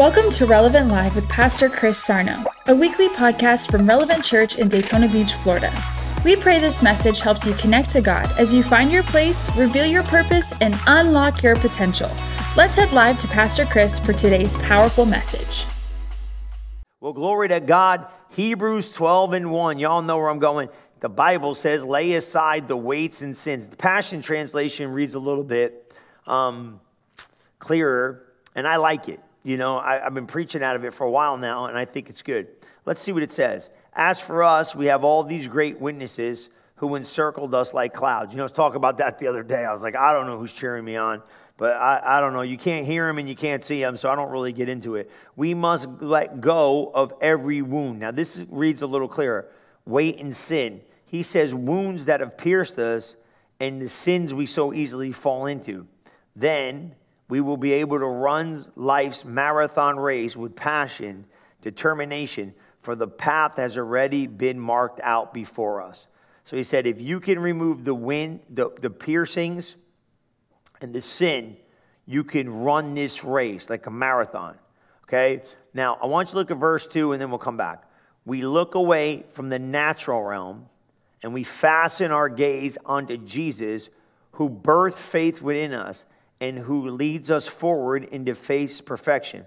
Welcome to Relevant Live with Pastor Chris Sarno, a weekly podcast from Relevant Church in Daytona Beach, Florida. We pray this message helps you connect to God as you find your place, reveal your purpose, and unlock your potential. Let's head live to Pastor Chris for today's powerful message. Well, glory to God. Hebrews 12 and 1. Y'all know where I'm going. The Bible says, lay aside the weights and sins. The Passion Translation reads a little bit um, clearer, and I like it. You know, I, I've been preaching out of it for a while now, and I think it's good. Let's see what it says. As for us, we have all these great witnesses who encircled us like clouds. You know, I was talking about that the other day. I was like, I don't know who's cheering me on, but I, I don't know. You can't hear him and you can't see him, so I don't really get into it. We must let go of every wound. Now, this reads a little clearer weight and sin. He says, wounds that have pierced us and the sins we so easily fall into. Then we will be able to run life's marathon race with passion, determination, for the path has already been marked out before us. So he said, if you can remove the wind, the, the piercings, and the sin, you can run this race like a marathon. Okay? Now, I want you to look at verse 2 and then we'll come back. We look away from the natural realm and we fasten our gaze onto Jesus, who birthed faith within us and who leads us forward into faith's perfection.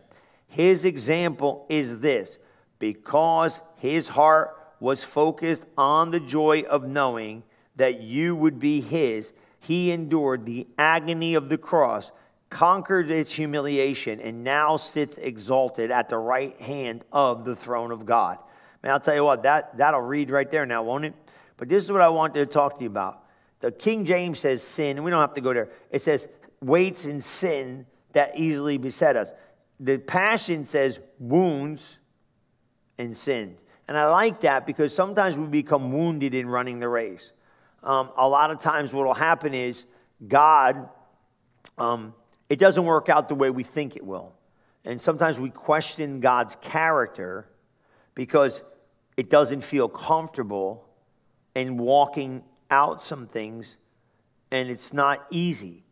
His example is this because his heart was focused on the joy of knowing that you would be his, he endured the agony of the cross, conquered its humiliation, and now sits exalted at the right hand of the throne of God. Man, I'll tell you what, that, that'll read right there now, won't it? But this is what I wanted to talk to you about. The King James says sin, and we don't have to go there. It says weights and sin that easily beset us. The Passion says wounds and sins. And I like that because sometimes we become wounded in running the race. Um, a lot of times, what will happen is God, um, it doesn't work out the way we think it will. And sometimes we question God's character because it doesn't feel comfortable in walking out some things, and it's not easy.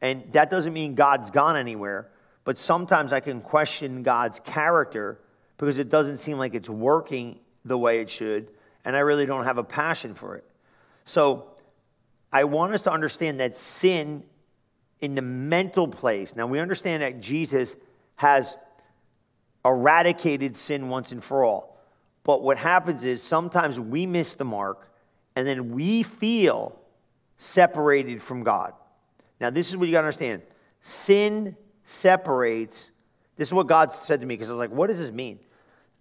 And that doesn't mean God's gone anywhere, but sometimes I can question God's character because it doesn't seem like it's working the way it should, and I really don't have a passion for it. So I want us to understand that sin in the mental place, now we understand that Jesus has eradicated sin once and for all. But what happens is sometimes we miss the mark and then we feel separated from God. Now, this is what you got to understand sin separates. This is what God said to me because I was like, what does this mean?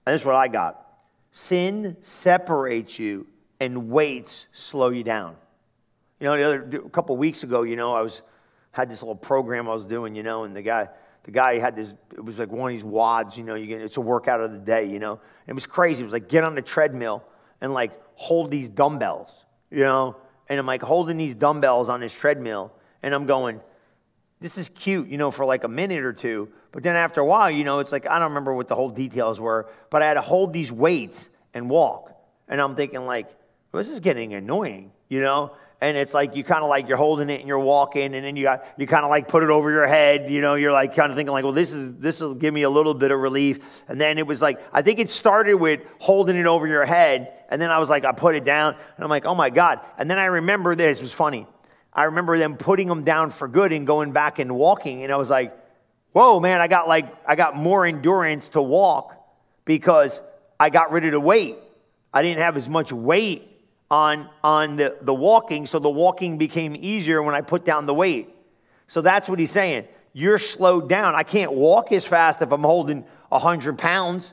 And this is what I got sin separates you, and weights slow you down. You know, the other, a couple weeks ago, you know, I was had this little program I was doing, you know, and the guy, the guy had this, it was like one of these WODs you know, you get, it's a workout of the day, you know. And it was crazy. It was like get on the treadmill and like hold these dumbbells, you know. And I'm like holding these dumbbells on this treadmill and I'm going, this is cute, you know, for like a minute or two. But then after a while, you know, it's like, I don't remember what the whole details were, but I had to hold these weights and walk. And I'm thinking, like, well, this is getting annoying, you know? And it's like you kind of like you're holding it and you're walking, and then you got you kind of like put it over your head, you know. You're like kind of thinking like, well, this is this will give me a little bit of relief. And then it was like I think it started with holding it over your head, and then I was like, I put it down, and I'm like, oh my god. And then I remember this it was funny. I remember them putting them down for good and going back and walking. And I was like, whoa, man, I got like, I got more endurance to walk because I got rid of the weight. I didn't have as much weight on, on the, the walking, so the walking became easier when I put down the weight. So that's what he's saying. You're slowed down. I can't walk as fast if I'm holding 100 pounds.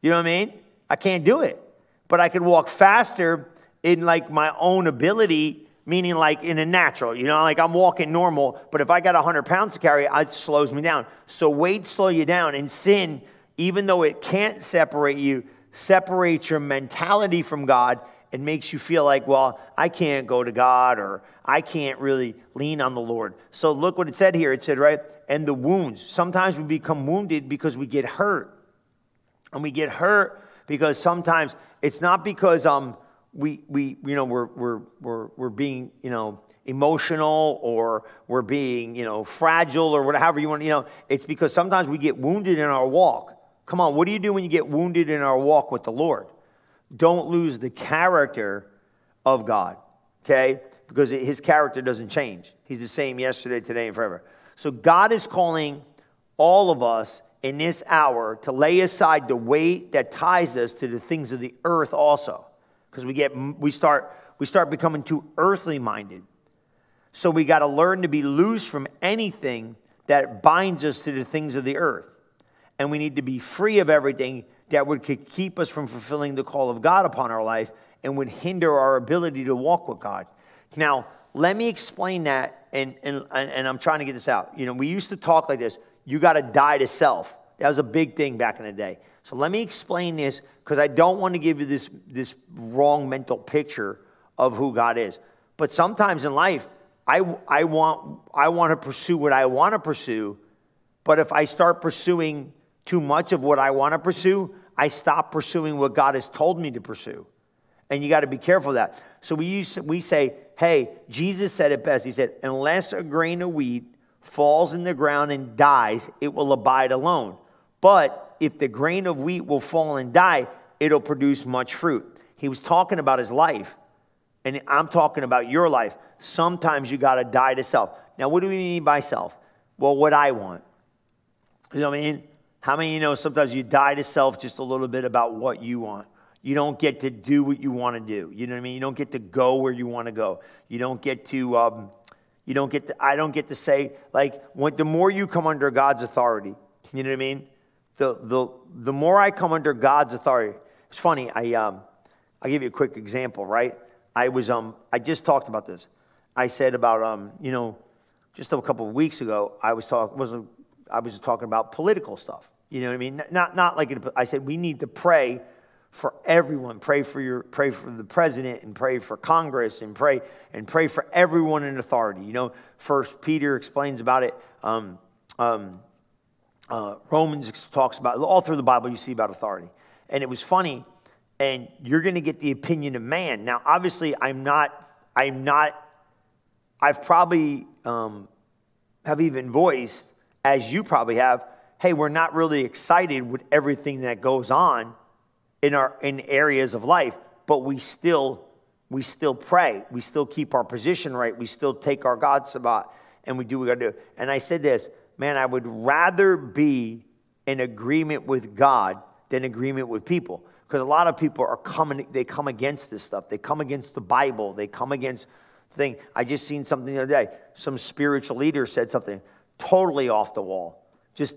You know what I mean? I can't do it. But I could walk faster in like my own ability meaning like in a natural, you know, like I'm walking normal, but if I got 100 pounds to carry, it slows me down. So weight slow you down, and sin, even though it can't separate you, separates your mentality from God and makes you feel like, well, I can't go to God or I can't really lean on the Lord. So look what it said here. It said, right, and the wounds. Sometimes we become wounded because we get hurt. And we get hurt because sometimes it's not because um, we, we you know, we're, we're, we're, we're being, you know, emotional or we're being, you know, fragile or whatever you want, you know, it's because sometimes we get wounded in our walk. Come on, what do you do when you get wounded in our walk with the Lord? Don't lose the character of God, okay? Because his character doesn't change. He's the same yesterday, today, and forever. So God is calling all of us in this hour to lay aside the weight that ties us to the things of the earth also. Because we get we start we start becoming too earthly minded. So we got to learn to be loose from anything that binds us to the things of the earth. And we need to be free of everything that would keep us from fulfilling the call of God upon our life and would hinder our ability to walk with God. Now, let me explain that, and, and, and I'm trying to get this out. You know, we used to talk like this you got to die to self. That was a big thing back in the day. So let me explain this because I don't want to give you this, this wrong mental picture of who God is. But sometimes in life, I, I, want, I want to pursue what I want to pursue, but if I start pursuing too much of what I want to pursue, I stop pursuing what God has told me to pursue. And you got to be careful of that. So we, use, we say, hey, Jesus said it best. He said, unless a grain of wheat falls in the ground and dies, it will abide alone. But if the grain of wheat will fall and die, it'll produce much fruit. He was talking about his life, and I'm talking about your life. Sometimes you got to die to self. Now, what do we mean by self? Well, what I want. You know what I mean? How many you know sometimes you die to self just a little bit about what you want? You don't get to do what you want to do. You know what I mean? You don't get to go where you want to go. You don't get to, um, you don't get to, I don't get to say, like, when, the more you come under God's authority, you know what I mean? The, the, the more I come under God's authority, it's funny, I, um, I'll give you a quick example, right? I was, um, I just talked about this. I said about, um, you know, just a couple of weeks ago, I was talking, was I was talking about political stuff. You know what I mean? Not, not like, I said, we need to pray for everyone. Pray for your, pray for the president and pray for Congress and pray, and pray for everyone in authority. You know, first Peter explains about it. Um, um, uh, Romans talks about, all through the Bible you see about authority. And it was funny, and you're going to get the opinion of man. Now, obviously, I'm not, I'm not, I've probably um, have even voiced, as you probably have, hey, we're not really excited with everything that goes on in our in areas of life, but we still we still pray. We still keep our position right. We still take our God Sabbath and we do what we gotta do. And I said this, man, I would rather be in agreement with God than agreement with people. Because a lot of people are coming, they come against this stuff. They come against the Bible. They come against thing. I just seen something the other day. Some spiritual leader said something totally off the wall, just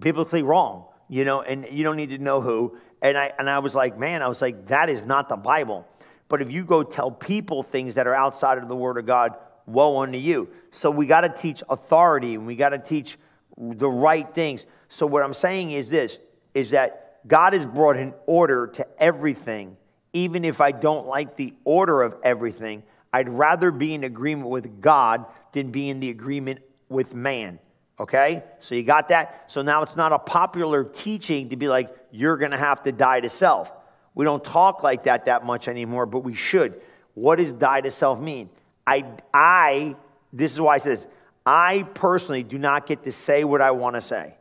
biblically wrong, you know, and you don't need to know who. And I, and I was like, man, I was like, that is not the Bible. But if you go tell people things that are outside of the Word of God, woe unto you. So we got to teach authority and we got to teach the right things. So what I'm saying is this is that God has brought an order to everything. Even if I don't like the order of everything, I'd rather be in agreement with God than be in the agreement with man. Okay? So you got that? So now it's not a popular teaching to be like, you're going to have to die to self. We don't talk like that that much anymore, but we should. What does die to self mean? I, I, this is why I say this. I personally do not get to say what I want to say.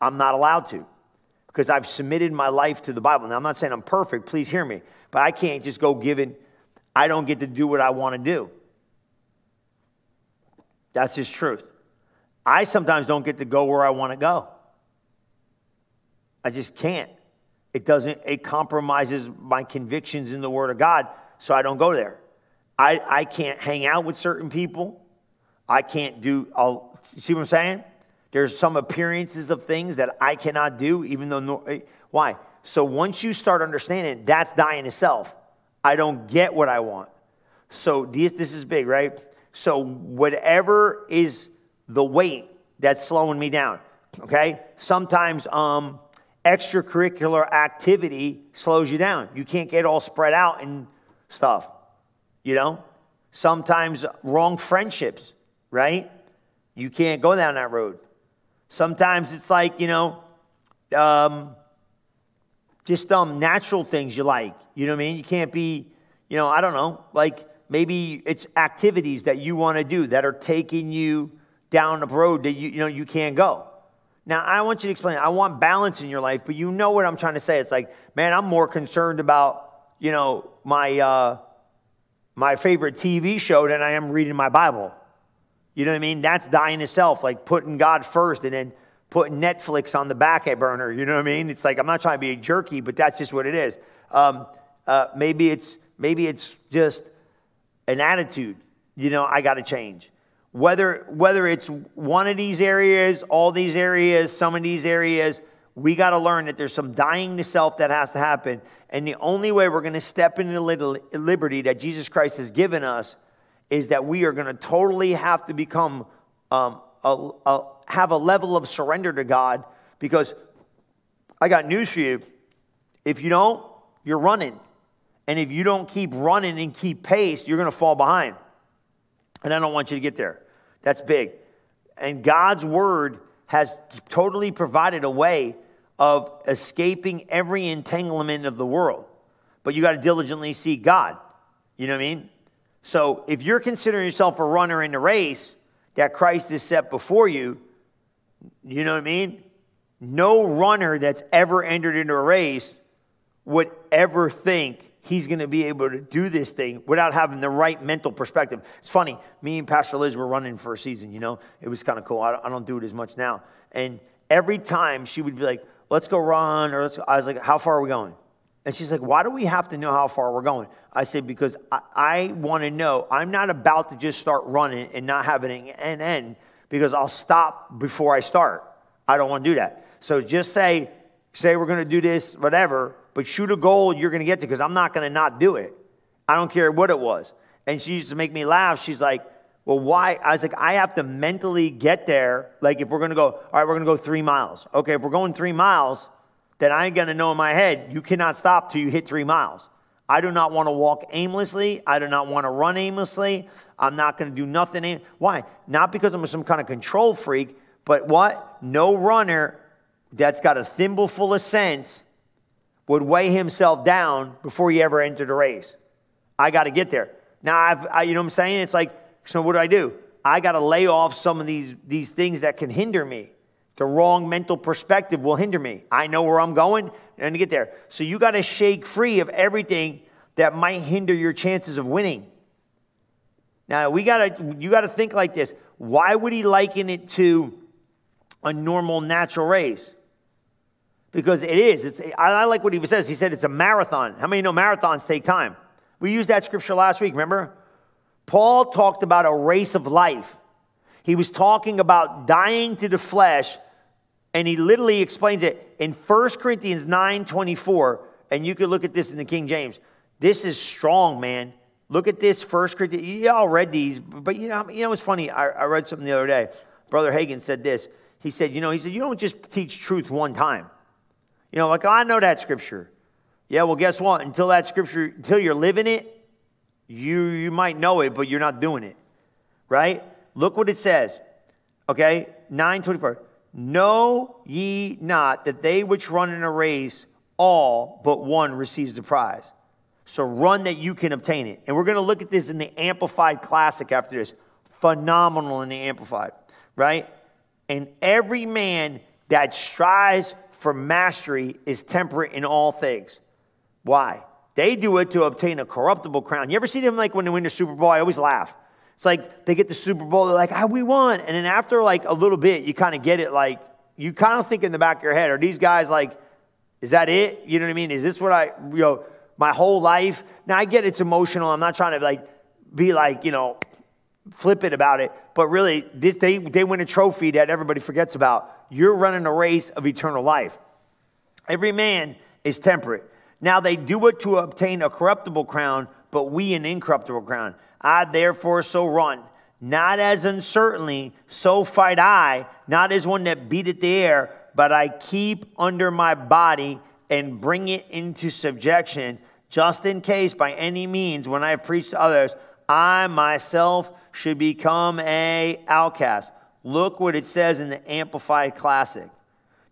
I'm not allowed to because I've submitted my life to the Bible. Now, I'm not saying I'm perfect, please hear me, but I can't just go giving, I don't get to do what I want to do. That's just truth. I sometimes don't get to go where I want to go. I just can't. It doesn't, it compromises my convictions in the Word of God, so I don't go there. I, I can't hang out with certain people. I can't do, I'll, see what I'm saying? There's some appearances of things that I cannot do, even though, no, eh, why? So once you start understanding, that's dying to self. I don't get what I want. So this, this is big, right? So whatever is the weight that's slowing me down, okay? Sometimes um, extracurricular activity slows you down. You can't get all spread out and stuff, you know? Sometimes wrong friendships, right? You can't go down that road. Sometimes it's like, you know, um, just um, natural things you like. You know what I mean? You can't be, you know, I don't know, like Maybe it's activities that you want to do that are taking you down a road that you, you know you can't go. Now, I want you to explain. I want balance in your life, but you know what I'm trying to say. It's like, man, I'm more concerned about, you know, my uh, my favorite TV show than I am reading my Bible. You know what I mean? That's dying to self, like putting God first and then putting Netflix on the back burner. You know what I mean? It's like I'm not trying to be a jerky, but that's just what it is. Um, uh, maybe it's maybe it's just an attitude. You know, I got to change. Whether whether it's one of these areas, all these areas, some of these areas, we got to learn that there's some dying to self that has to happen. And the only way we're going to step into the liberty that Jesus Christ has given us is that we are going to totally have to become, um, a, a, have a level of surrender to God. Because I got news for you. If you don't, you're running. And if you don't keep running and keep pace, you're going to fall behind. And I don't want you to get there. That's big. And God's word has totally provided a way of escaping every entanglement of the world. But you got to diligently seek God. You know what I mean? So if you're considering yourself a runner in the race that Christ has set before you, you know what I mean? No runner that's ever entered into a race would ever think he's going to be able to do this thing without having the right mental perspective. It's funny, me and Pastor Liz were running for a season, you know? It was kind of cool. I don't, I don't do it as much now. And every time she would be like, let's go run, or let's. I was like, how far are we going? And she's like, why do we have to know how far we're going? I said, because I, I want to know. I'm not about to just start running and not having an end because I'll stop before I start. I don't want to do that. So just say, say we're going to do this, whatever, but shoot a goal you're going to get to because I'm not going to not do it. I don't care what it was. And she used to make me laugh. She's like, well, why? I was like, I have to mentally get there. Like, if we're going to go, all right, we're going to go three miles. Okay, if we're going three miles, then I ain't going to know in my head, you cannot stop till you hit three miles. I do not want to walk aimlessly. I do not want to run aimlessly. I'm not going to do nothing. Aim- Why? Not because I'm some kind of control freak, but what? No runner that's got a thimble full of sense would weigh himself down before he ever entered a race. I got to get there. Now, I've, I, you know what I'm saying? It's like, so what do I do? I got to lay off some of these, these things that can hinder me. The wrong mental perspective will hinder me. I know where I'm going and to get there. So you got to shake free of everything that might hinder your chances of winning. Now, we got to, you got to think like this. Why would he liken it to a normal natural race? because it is. It's, I like what he says. He said it's a marathon. How many know marathons take time? We used that scripture last week, remember? Paul talked about a race of life. He was talking about dying to the flesh, and he literally explains it in 1 Corinthians 9 24. And you can look at this in the King James. This is strong, man. Look at this, 1 Corinthians. You all read these, but you know, you know what's funny? I, I read something the other day. Brother Hagin said this. He said, you know, he said, you don't just teach truth one time. You know, like, oh, I know that scripture. Yeah, well, guess what? Until that scripture, until you're living it, you, you might know it, but you're not doing it. Right? Look what it says. Okay? 924. Know ye not that they which run in a race, all but one receives the prize. So run that you can obtain it. And we're going to look at this in the Amplified Classic after this. Phenomenal in the Amplified, right? And every man that strives for mastery is temperate in all things. Why? They do it to obtain a corruptible crown. You ever see them like when they win the Super Bowl? I always laugh. It's like they get the Super Bowl, they're like, ah, we won. And then after like a little bit, you kind of get it like, you kind of think in the back of your head, are these guys like, is that it? You know what I mean? Is this what I, you know, my whole life? Now I get it's emotional. I'm not trying to like be like, you know, flip it about it. But really, this, they, they win a trophy that everybody forgets about. You're running a race of eternal life. Every man is temperate. Now they do it to obtain a corruptible crown, but we an incorruptible crown. I therefore so run, not as uncertainly, so fight I, not as one that beateth the air, but I keep under my body and bring it into subjection, just in case by any means, when I have preached to others, I myself should become a outcast. Look what it says in the Amplified Classic.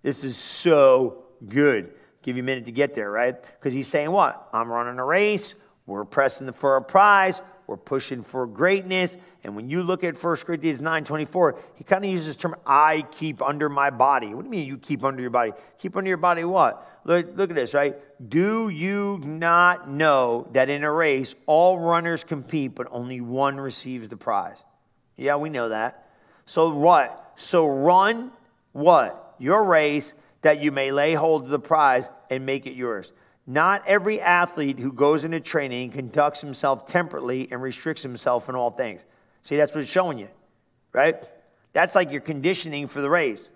This is so good. Give you a minute to get there, right? Because he's saying what? I'm running a race. We're pressing for a prize. We're pushing for greatness. And when you look at 1 Corinthians 9 24, he kind of uses the term, I keep under my body. What do you mean you keep under your body? Keep under your body what? Look, look at this, right? Do you not know that in a race, all runners compete, but only one receives the prize? Yeah, we know that. So what? So run what? Your race that you may lay hold of the prize and make it yours. Not every athlete who goes into training conducts himself temperately and restricts himself in all things. See, that's what it's showing you, right? That's like your conditioning for the race.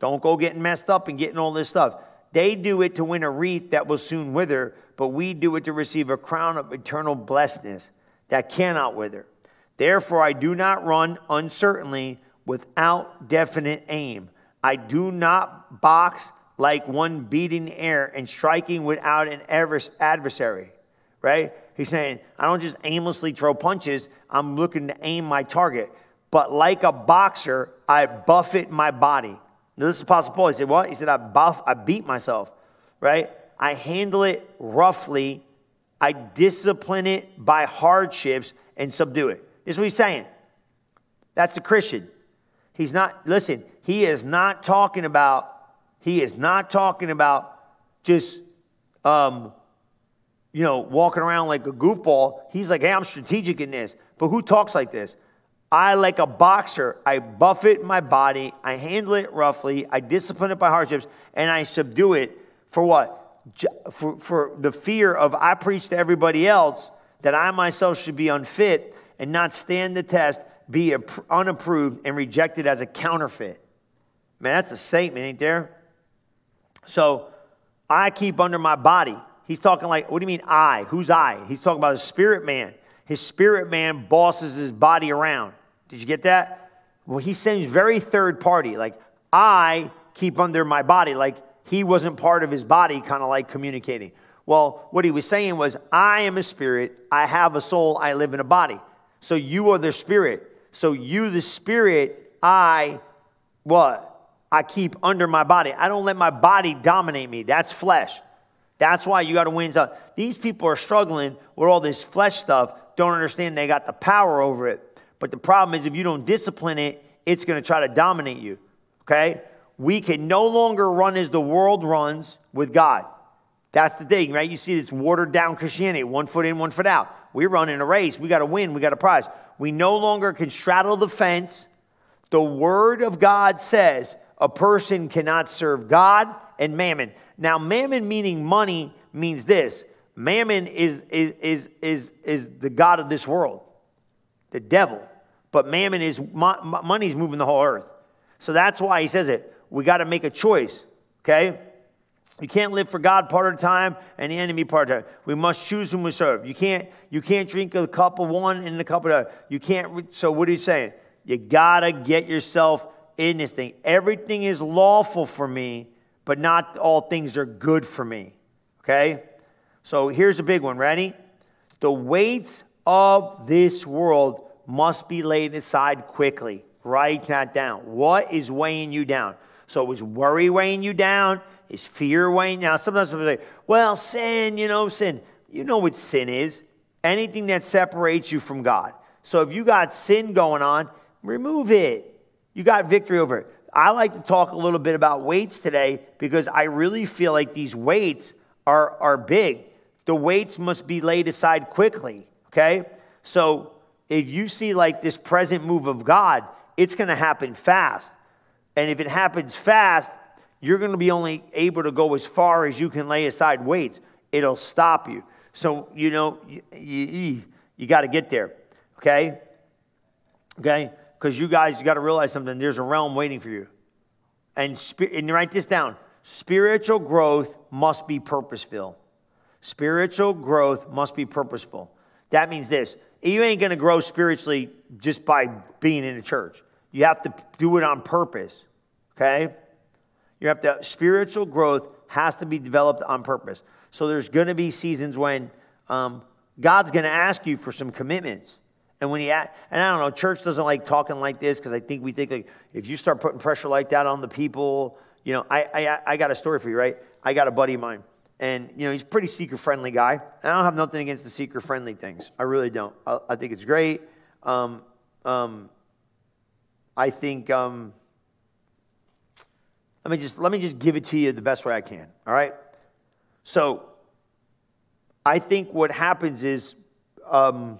Don't go getting messed up and getting all this stuff. They do it to win a wreath that will soon wither, but we do it to receive a crown of eternal blessedness that cannot wither. Therefore, I do not run uncertainly without definite aim. I do not box like one beating air and striking without an adversary, right? He's saying, I don't just aimlessly throw punches, I'm looking to aim my target. But like a boxer, I buffet my body. Now, this is Apostle Paul. He said, What? He said, I buff, I beat myself, right? I handle it roughly, I discipline it by hardships and subdue it. This is what he's saying. That's the Christian. He's not, listen, he is not talking about, he is not talking about just, um, you know, walking around like a goofball. He's like, hey, I'm strategic in this. But who talks like this? I, like a boxer, I buffet my body, I handle it roughly, I discipline it by hardships, and I subdue it for what? For, for the fear of I preach to everybody else that I myself should be unfit and not stand the test, be unapproved, and rejected as a counterfeit. Man, that's a statement, ain't there? So I keep under my body. He's talking like, what do you mean I? Who's I? He's talking about a spirit man. His spirit man bosses his body around. Did you get that? Well, he seems very third party. Like, I keep under my body. Like, he wasn't part of his body, kind of like communicating. Well, what he was saying was, I am a spirit. I have a soul. I live in a body. So you are the spirit. So you, the spirit, I, what? I keep under my body. I don't let my body dominate me. That's flesh. That's why you got to win. These people are struggling with all this flesh stuff, don't understand they got the power over it. But the problem is, if you don't discipline it, it's going to try to dominate you. Okay? We can no longer run as the world runs with God. That's the thing, right? You see this watered down Christianity, one foot in, one foot out. We're running a race. We got to win. We got a prize. We no longer can straddle the fence. The word of God says a person cannot serve God and mammon. Now, mammon meaning money means this mammon is, is, is, is, is the God of this world, the devil. But mammon is money's moving the whole earth. So that's why he says it. We got to make a choice, okay? You can't live for God part of the time and the enemy part of the time. We must choose whom we serve. You can't, you can't drink a cup of one and a cup of the other. You can't, so what are you saying? You got to get yourself in this thing. Everything is lawful for me, but not all things are good for me, okay? So here's a big one. Ready? The weights of this world must be laid aside quickly. Write that down. What is weighing you down? So is worry weighing you down? Is fear weighing down? Sometimes people say, well, sin, you know, sin. You know what sin is. Anything that separates you from God. So if you got sin going on, remove it. You got victory over it. I like to talk a little bit about weights today because I really feel like these weights are, are big. The weights must be laid aside quickly, okay? So if you see like this present move of God, it's to happen fast. And if it happens fast, you're to be only able to go as far as you can lay aside weights. It'll stop you. So, you know, you, you, you got to get there, okay? Okay? Because you guys, you got to realize something. There's a realm waiting for you. And, and write this down spiritual growth must be purposeful. Spiritual growth must be purposeful. That means this you ain't going to grow spiritually just by being in a church. You have to do it on purpose, okay? You have to, spiritual growth has to be developed on purpose. So there's going to be seasons when um, God's going to ask you for some commitments. And when he, and I don't know, church doesn't like talking like this because I think we think like if you start putting pressure like that on the people, you know, I, I, I got a story for you, right? I got a buddy of mine. And, you know, he's a pretty seeker friendly guy. I don't have nothing against the seeker friendly things. I really don't. I, I think it's great. Um, um, I think, um, let me just let me just give it to you the best way I can. All right. So, I think what happens is, um,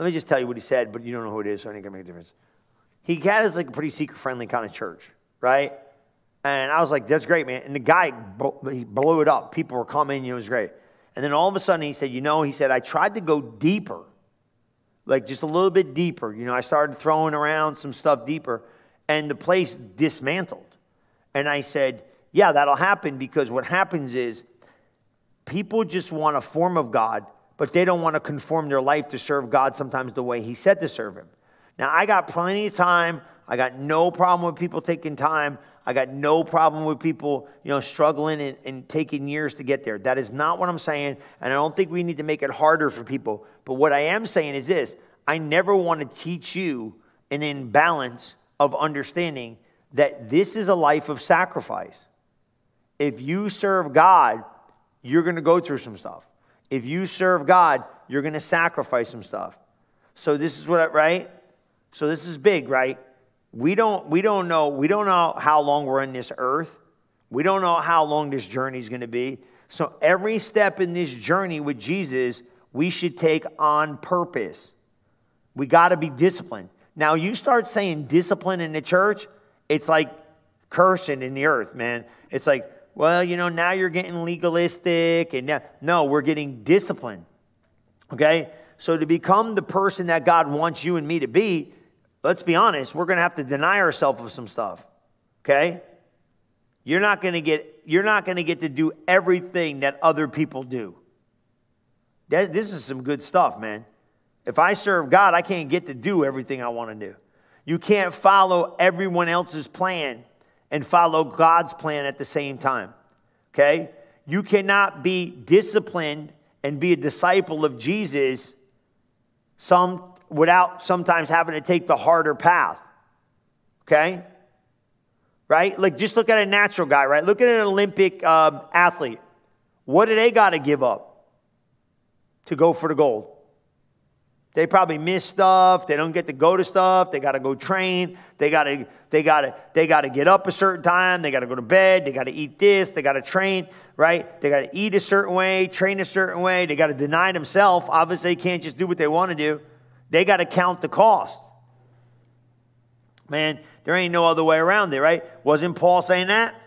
let me just tell you what he said, but you don't know who it is, so it ain't gonna make a difference. He had us like a pretty seeker friendly kind of church, right? And I was like, that's great, man. And the guy, he blew it up. People were coming, it was great. And then all of a sudden he said, you know, he said, I tried to go deeper, like just a little bit deeper. You know, I started throwing around some stuff deeper, and the place dismantled. And I said, yeah, that'll happen because what happens is people just want a form of God, but they don't want to conform their life to serve God sometimes the way He said to serve Him. Now, I got plenty of time. I got no problem with people taking time. I got no problem with people, you know, struggling and, and, taking years to get there. That is not what I'm saying, and I don't think we need to make it harder for people. But what I am saying is this: I never want to teach you an imbalance of understanding that this is a life of sacrifice. If you serve God, you're going to go through some stuff. If you serve God, you're going to sacrifice some stuff. So this is what, I, right? So this is big, right? We don't, we don't know, we don't know how long we're in this earth. We don't know how long this journey is going to be. So every step in this journey with Jesus, we should take on purpose. We got to be disciplined. Now, you start saying discipline in the church, it's like cursing in the earth, man. It's like, well, you know, now you're getting legalistic, and now, no, we're getting disciplined. Okay? So to become the person that God wants you and me to be, let's be honest, we're going to have to deny ourselves of some stuff. Okay? You're not going to get you're not going to get to do everything that other people do. That, this is some good stuff, man. If I serve God, I can't get to do everything I want to do. You can't follow everyone else's plan and follow God's plan at the same time. Okay? You cannot be disciplined and be a disciple of Jesus some without sometimes having to take the harder path. Okay? Right? Like, just look at a natural guy, right? Look at an Olympic um, athlete. What do they got to give up to go for the gold? They probably miss stuff. They don't get to go to stuff. They got to go train. They got to they got to they got to get up a certain time. They got to go to bed. They got to eat this. They got to train, right? They got to eat a certain way, train a certain way. They got to deny themselves. Obviously, they can't just do what they want to do. They got to count the cost. Man, there ain't no other way around it, right? Wasn't Paul saying that?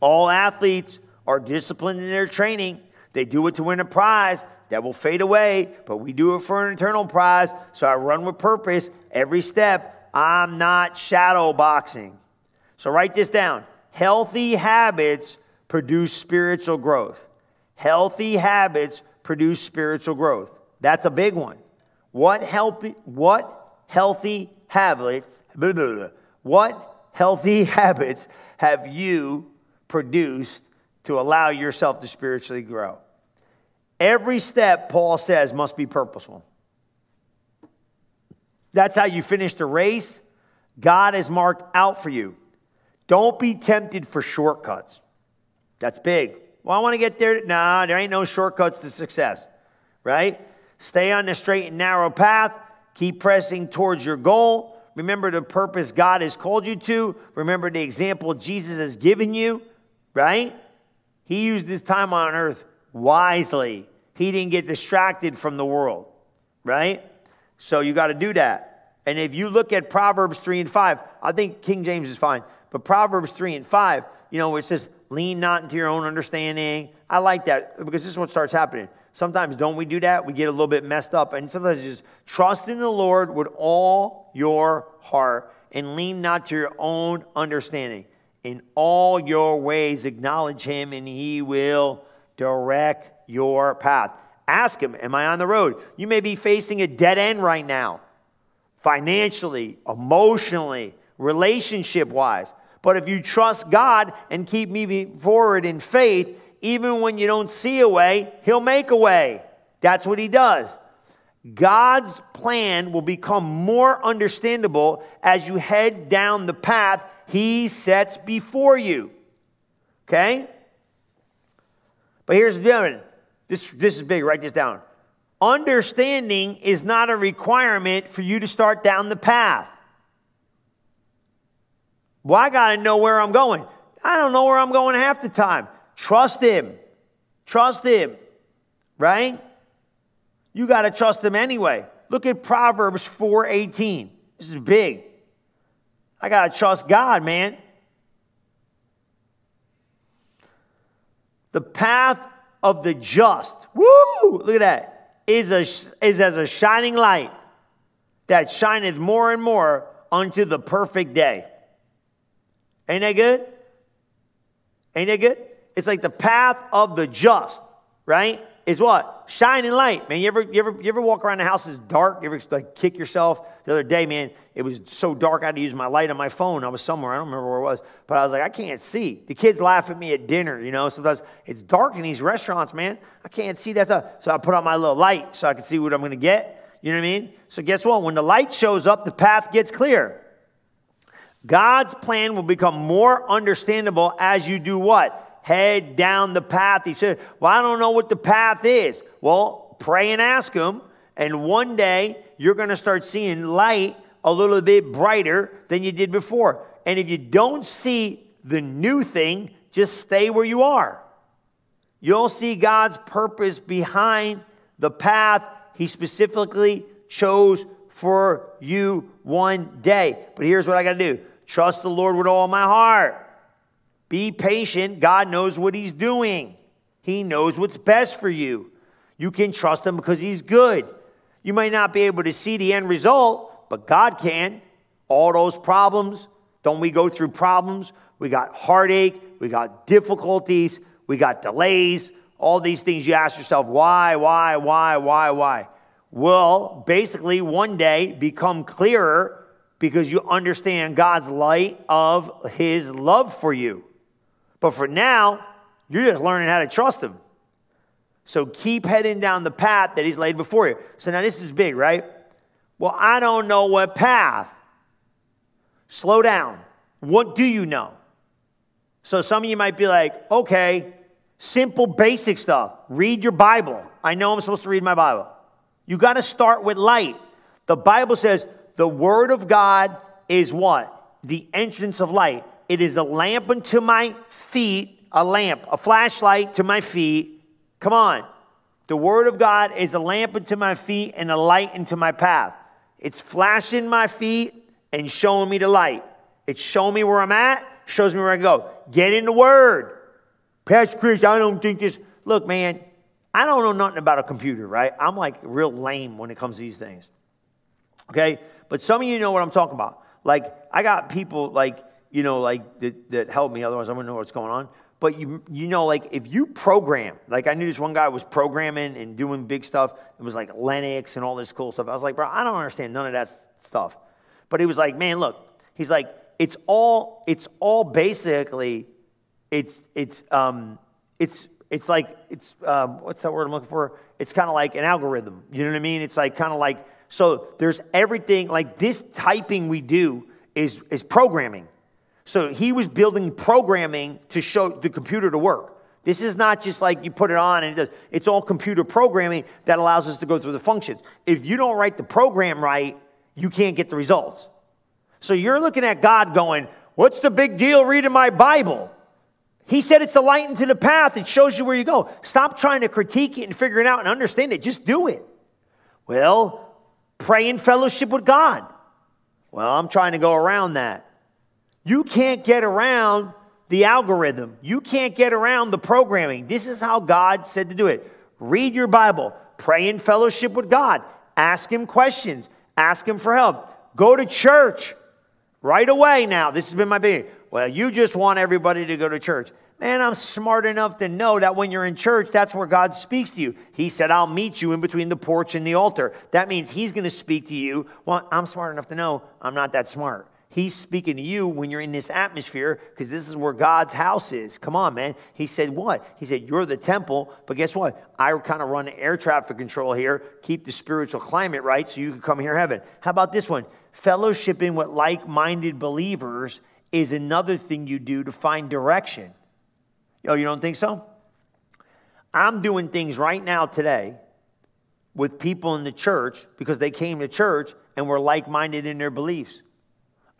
All athletes are disciplined in their training. They do it to win a prize that will fade away, but we do it for an eternal prize. So I run with purpose every step. I'm not shadow boxing. So write this down. Healthy habits produce spiritual growth. Healthy habits produce spiritual growth. That's a big one. What healthy, what healthy habits, blah, blah, blah, what healthy habits have you produced to allow yourself to spiritually grow? Every step, Paul says, must be purposeful. That's how you finish the race. God has marked out for you. Don't be tempted for shortcuts. That's big. Well, I want to get there. Nah, there ain't no shortcuts to success, right? Stay on the straight and narrow path. Keep pressing towards your goal. Remember the purpose God has called you to. Remember the example Jesus has given you, right? He used his time on earth wisely. He didn't get distracted from the world, right? So you got to do that. And if you look at Proverbs 3 and 5, I think King James is fine, but Proverbs 3 and 5, you know, it says, lean not into your own understanding. I like that because this is what starts happening. Sometimes don't we do that? We get a little bit messed up. And sometimes just trust in the Lord with all your heart and lean not to your own understanding. In all your ways, acknowledge him and he will direct your path. Ask him, Am I on the road? You may be facing a dead end right now, financially, emotionally, relationship wise. But if you trust God and keep moving forward in faith, even when you don't see a way, He'll make a way. That's what He does. God's plan will become more understandable as you head down the path He sets before you. Okay? But here's the deal. This, this is big. Write this down. Understanding is not a requirement for you to start down the path. Well, I got to know where I'm going. I don't know where I'm going half the time. Trust Him. Trust Him. Right? You got to trust Him anyway. Look at Proverbs 4:18. This is big. I got to trust God, man. The path of the just, woo, look at that, is, a, is as a shining light that shineth more and more unto the perfect day. Ain't that good? Ain't that good? It's like the path of the just, right? Is what? Shining light, man. You ever, you ever, you ever walk around the house it's dark? You ever like kick yourself? The other day, man, it was so dark I had to use my light on my phone. I was somewhere, I don't remember where it was, but I was like, I can't see. The kids laugh at me at dinner, you know. Sometimes it's dark in these restaurants, man. I can't see that stuff. So I put on my little light so I can see what I'm gonna get. You know what I mean? So guess what? When the light shows up, the path gets clear. God's plan will become more understandable as you do what? Head down the path. He said, Well, I don't know what the path is. Well, pray and ask Him, and one day you're going to start seeing light a little bit brighter than you did before. And if you don't see the new thing, just stay where you are. You'll see God's purpose behind the path He specifically chose for you one day. But here's what I got to do Trust the Lord with all my heart. Be patient. God knows what He's doing, He knows what's best for you. You can trust Him because He's good. You might not be able to see the end result, but God can. All those problems, don't we go through problems? We got heartache, we got difficulties, we got delays, all these things. You ask yourself, why, why, why, why, why? Will basically one day become clearer because you understand God's light of his love for you. But for now, you're just learning how to trust him. So keep heading down the path that he's laid before you. So now this is big, right? Well, I don't know what path. Slow down. What do you know? So some of you might be like, okay, simple, basic stuff. Read your Bible. I know I'm supposed to read my Bible. You got to start with light. The Bible says, the word of God is what? The entrance of light. It is a lamp unto my feet, a lamp, a flashlight to my feet. Come on. The word of God is a lamp unto my feet and a light into my path. It's flashing my feet and showing me the light. It's showing me where I'm at, shows me where I go. Get in the word. Pastor Chris, I don't think this. Look, man, I don't know nothing about a computer, right? I'm like real lame when it comes to these things. Okay? But some of you know what I'm talking about. Like, I got people like, you know, like that, that help me, otherwise I wouldn't know what's going on. But you, you know, like if you program, like I knew this one guy was programming and doing big stuff. It was like Linux and all this cool stuff. I was like, bro, I don't understand none of that stuff. But he was like, man, look, he's like, it's all, it's all basically, it's, it's, um, it's, it's like, it's, um, what's that word I'm looking for? It's kind of like an algorithm. You know what I mean? It's like kind of like so there's everything like this typing we do is, is programming. So he was building programming to show the computer to work. This is not just like you put it on and it does. It's all computer programming that allows us to go through the functions. If you don't write the program right, you can't get the results. So you're looking at God going, What's the big deal reading my Bible? He said it's a light into the path. It shows you where you go. Stop trying to critique it and figure it out and understand it. Just do it. Well, Pray in fellowship with God. Well, I'm trying to go around that. You can't get around the algorithm. You can't get around the programming. This is how God said to do it. Read your Bible, pray in fellowship with God, ask Him questions, ask Him for help. Go to church right away now. This has been my big. Well, you just want everybody to go to church. Man, I'm smart enough to know that when you're in church, that's where God speaks to you. He said, I'll meet you in between the porch and the altar. That means He's going to speak to you. Well, I'm smart enough to know I'm not that smart. He's speaking to you when you're in this atmosphere because this is where God's house is. Come on, man. He said, What? He said, You're the temple, but guess what? I kind of run air traffic control here, keep the spiritual climate right so you can come here heaven. How about this one? Fellowshipping with like minded believers is another thing you do to find direction. Oh, you don't think so? I'm doing things right now today with people in the church because they came to church and were like minded in their beliefs.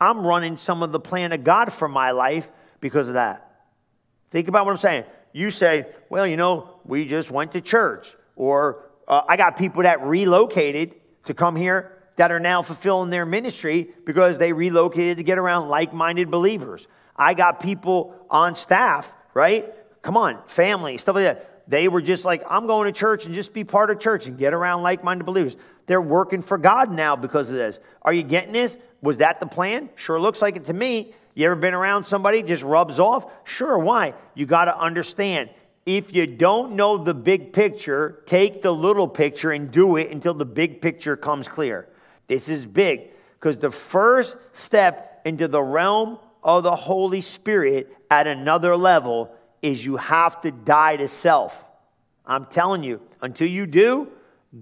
I'm running some of the plan of God for my life because of that. Think about what I'm saying. You say, well, you know, we just went to church, or uh, I got people that relocated to come here that are now fulfilling their ministry because they relocated to get around like minded believers. I got people on staff, right? Come on, family, stuff like that. They were just like, I'm going to church and just be part of church and get around like minded believers. They're working for God now because of this. Are you getting this? Was that the plan? Sure looks like it to me. You ever been around somebody just rubs off? Sure, why? You got to understand if you don't know the big picture, take the little picture and do it until the big picture comes clear. This is big because the first step into the realm of the Holy Spirit at another level is you have to die to self. I'm telling you, until you do,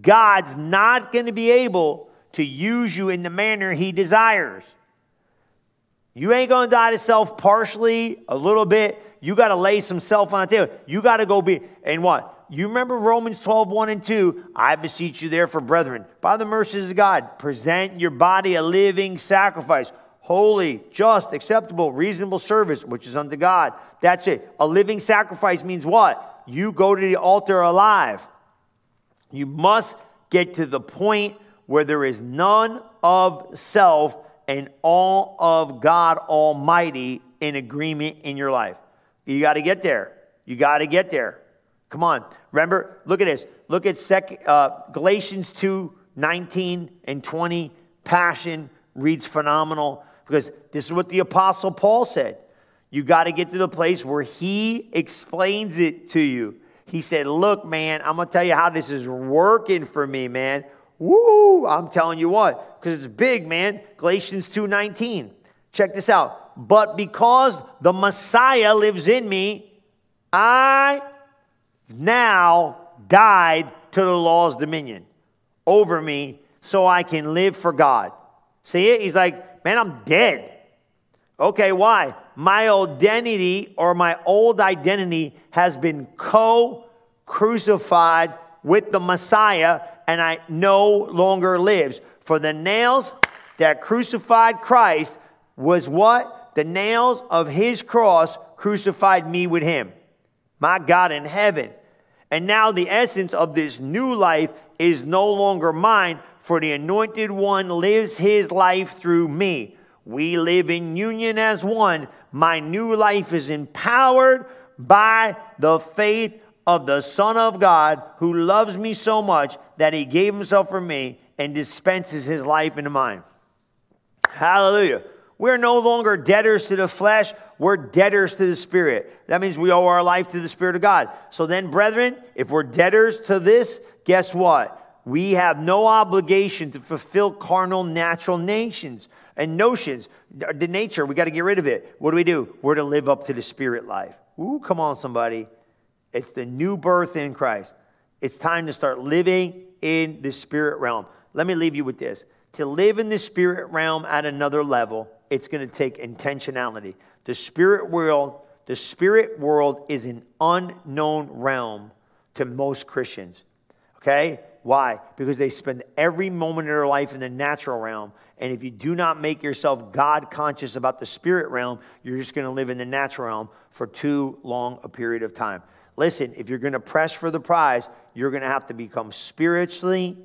God's not going to be able to use you in the manner He desires. You ain't to die to self partially, a little bit. You got to lay some self on the table. You got to go be, and what? You remember Romans 12, 1 and 2. I beseech you, therefore, brethren, by the mercies of God, present your body a living sacrifice, holy, just, acceptable, reasonable service, which is unto God. That's it. A living sacrifice means what? You go to the altar alive. You must get to the point where there is none of self and all of God Almighty in agreement in your life. You got to get there. You got to get there. Come on. Remember, look at this. Look at sec, uh, Galatians 2 19 and 20. Passion reads phenomenal because this is what the Apostle Paul said. You got to get to the place where he explains it to you. He said, Look, man, I'm going to tell you how this is working for me, man. Woo! I'm telling you what, because it's big, man. Galatians 2:19. Check this out but because the Messiah lives in me, I now died to the law's dominion over me so I can live for God. See it? He's like, man, I'm dead. Okay, why? My identity or my old identity has been co crucified with the Messiah, and I no longer lives. For the nails that crucified Christ was what? the nails of his cross crucified me with him. My God in heaven. And now the essence of this new life is no longer mine, for the anointed one lives his life through me. We live in union as one. My new life is empowered by the faith of the Son of God who loves me so much that he gave himself for me and dispenses his life into mine. Hallelujah. We're no longer debtors to the flesh, we're debtors to the Spirit. That means we owe our life to the Spirit of God. So then, brethren, if we're debtors to this, guess what? We have no obligation to fulfill carnal, natural nations and notions. The nature, we got to get rid of it. What do we do? We're to live up to the Spirit life. Ooh, come on, somebody. It's the new birth in Christ. It's time to start living in the spirit realm. Let me leave you with this. To live in the spirit realm at another level, it's going to take intentionality. The spirit world, the spirit world is an unknown realm to most Christians. Okay? Why? Because they spend every moment of their life in the natural realm. And if you do not make yourself God conscious about the spirit realm, you're just going to live in the natural realm for too long a period of time. Listen, if you're going to press for the prize, you're going to have to become spiritually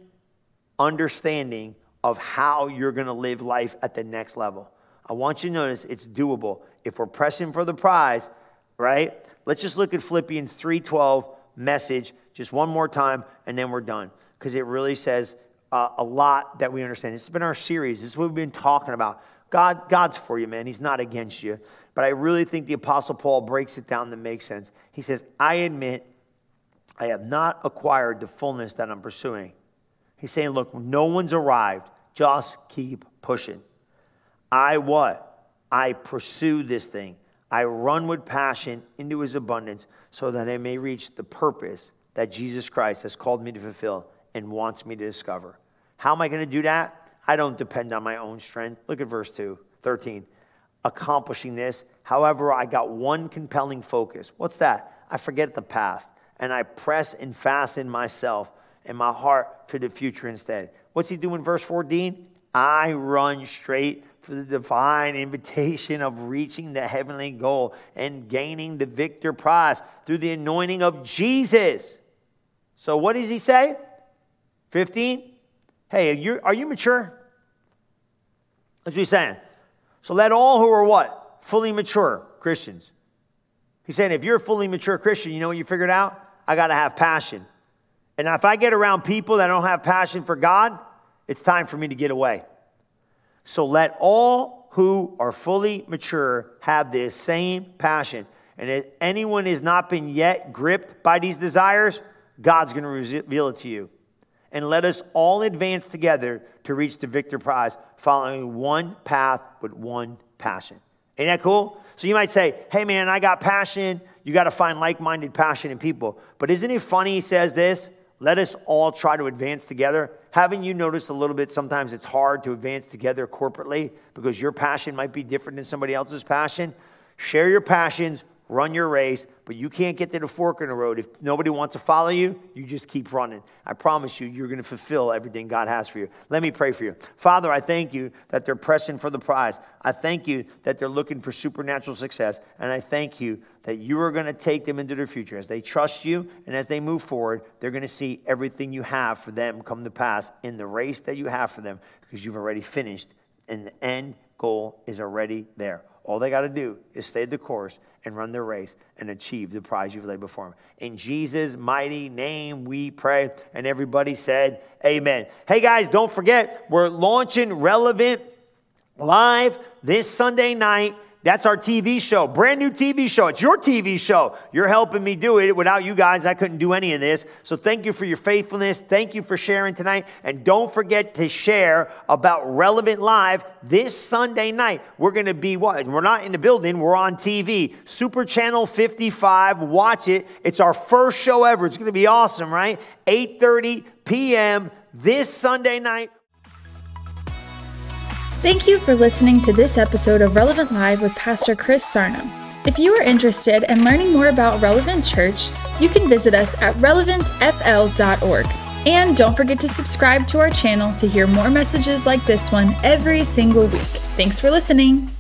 understanding of how you're going to live life at the next level. I want you to notice it's doable. If we're pressing for the prize, right? Let's just look at Philippians 3:12 message just one more time and then we're done because it really says uh, a lot that we understand. This has been our series. This is what we've been talking about. God, God's for you, man. He's not against you. But I really think the Apostle Paul breaks it down to make sense. He says, I admit I have not acquired the fullness that I'm pursuing. He's saying, look, no one's arrived. Just keep pushing. I what? I pursue this thing. I run with passion into his abundance so that I may reach the purpose that Jesus Christ has called me to fulfill and wants me to discover. How am I going to do that? I don't depend on my own strength. Look at verse 2, 13. Accomplishing this, however, I got one compelling focus. What's that? I forget the past and I press and fasten myself and my heart to the future instead. What's he doing, verse 14? I run straight for the divine invitation of reaching the heavenly goal and gaining the victor prize through the anointing of Jesus. So, what does he say? 15? Hey, are you, are you mature? That's what he's saying. So, let all who are what? Fully mature Christians. He's saying, if you're a fully mature Christian, you know what you figured out? I got to have passion. And if I get around people that don't have passion for God, it's time for me to get away. So let all who are fully mature have this same passion. And if anyone has not been yet gripped by these desires, God's going to reveal it to you. And let us all advance together to reach the victor prize, following one path with one passion. Ain't that cool? So you might say, hey man, I got passion. You got to find like minded, passionate people. But isn't it funny he says this? Let us all try to advance together. Haven't you noticed a little bit sometimes it's hard to advance together corporately because your passion might be different than somebody else's passion? Share your passions, run your race, but you can't get to the fork in the road. If nobody wants to follow you, you just keep running. I promise you, you're going to fulfill everything God has for you. Let me pray for you. Father, I thank you that they're pressing for the prize. I thank you that they're looking for supernatural success. And I thank you that you are going to take them into their future. As they trust you and as they move forward, they're going to see everything you have for them come to pass in the race that you have for them because you've already finished and the end goal is already there. All they got to do is stay the course and run their race and achieve the prize you've laid before them. In Jesus' mighty name we pray. And everybody said, Amen. Hey guys, don't forget, we're launching Relevant Live this Sunday night that's our TV show, brand new TV show. It's your TV show. You're helping me do it. Without you guys, I couldn't do any of this. So thank you for your faithfulness. Thank you for sharing tonight. And don't forget to share about Relevant Live this Sunday night. We're going to be what? We're not in the building, we're on TV. Super Channel 55. Watch it. It's our first show ever. It's going to be awesome, right? 8:30 p.m. this Sunday night. Thank you for listening to this episode of Relevant Live with Pastor Chris Sarno. If you are interested in learning more about Relevant Church, you can visit us at relevantfl.org. And don't forget to subscribe to our channel to hear more messages like this one every single week. Thanks for listening.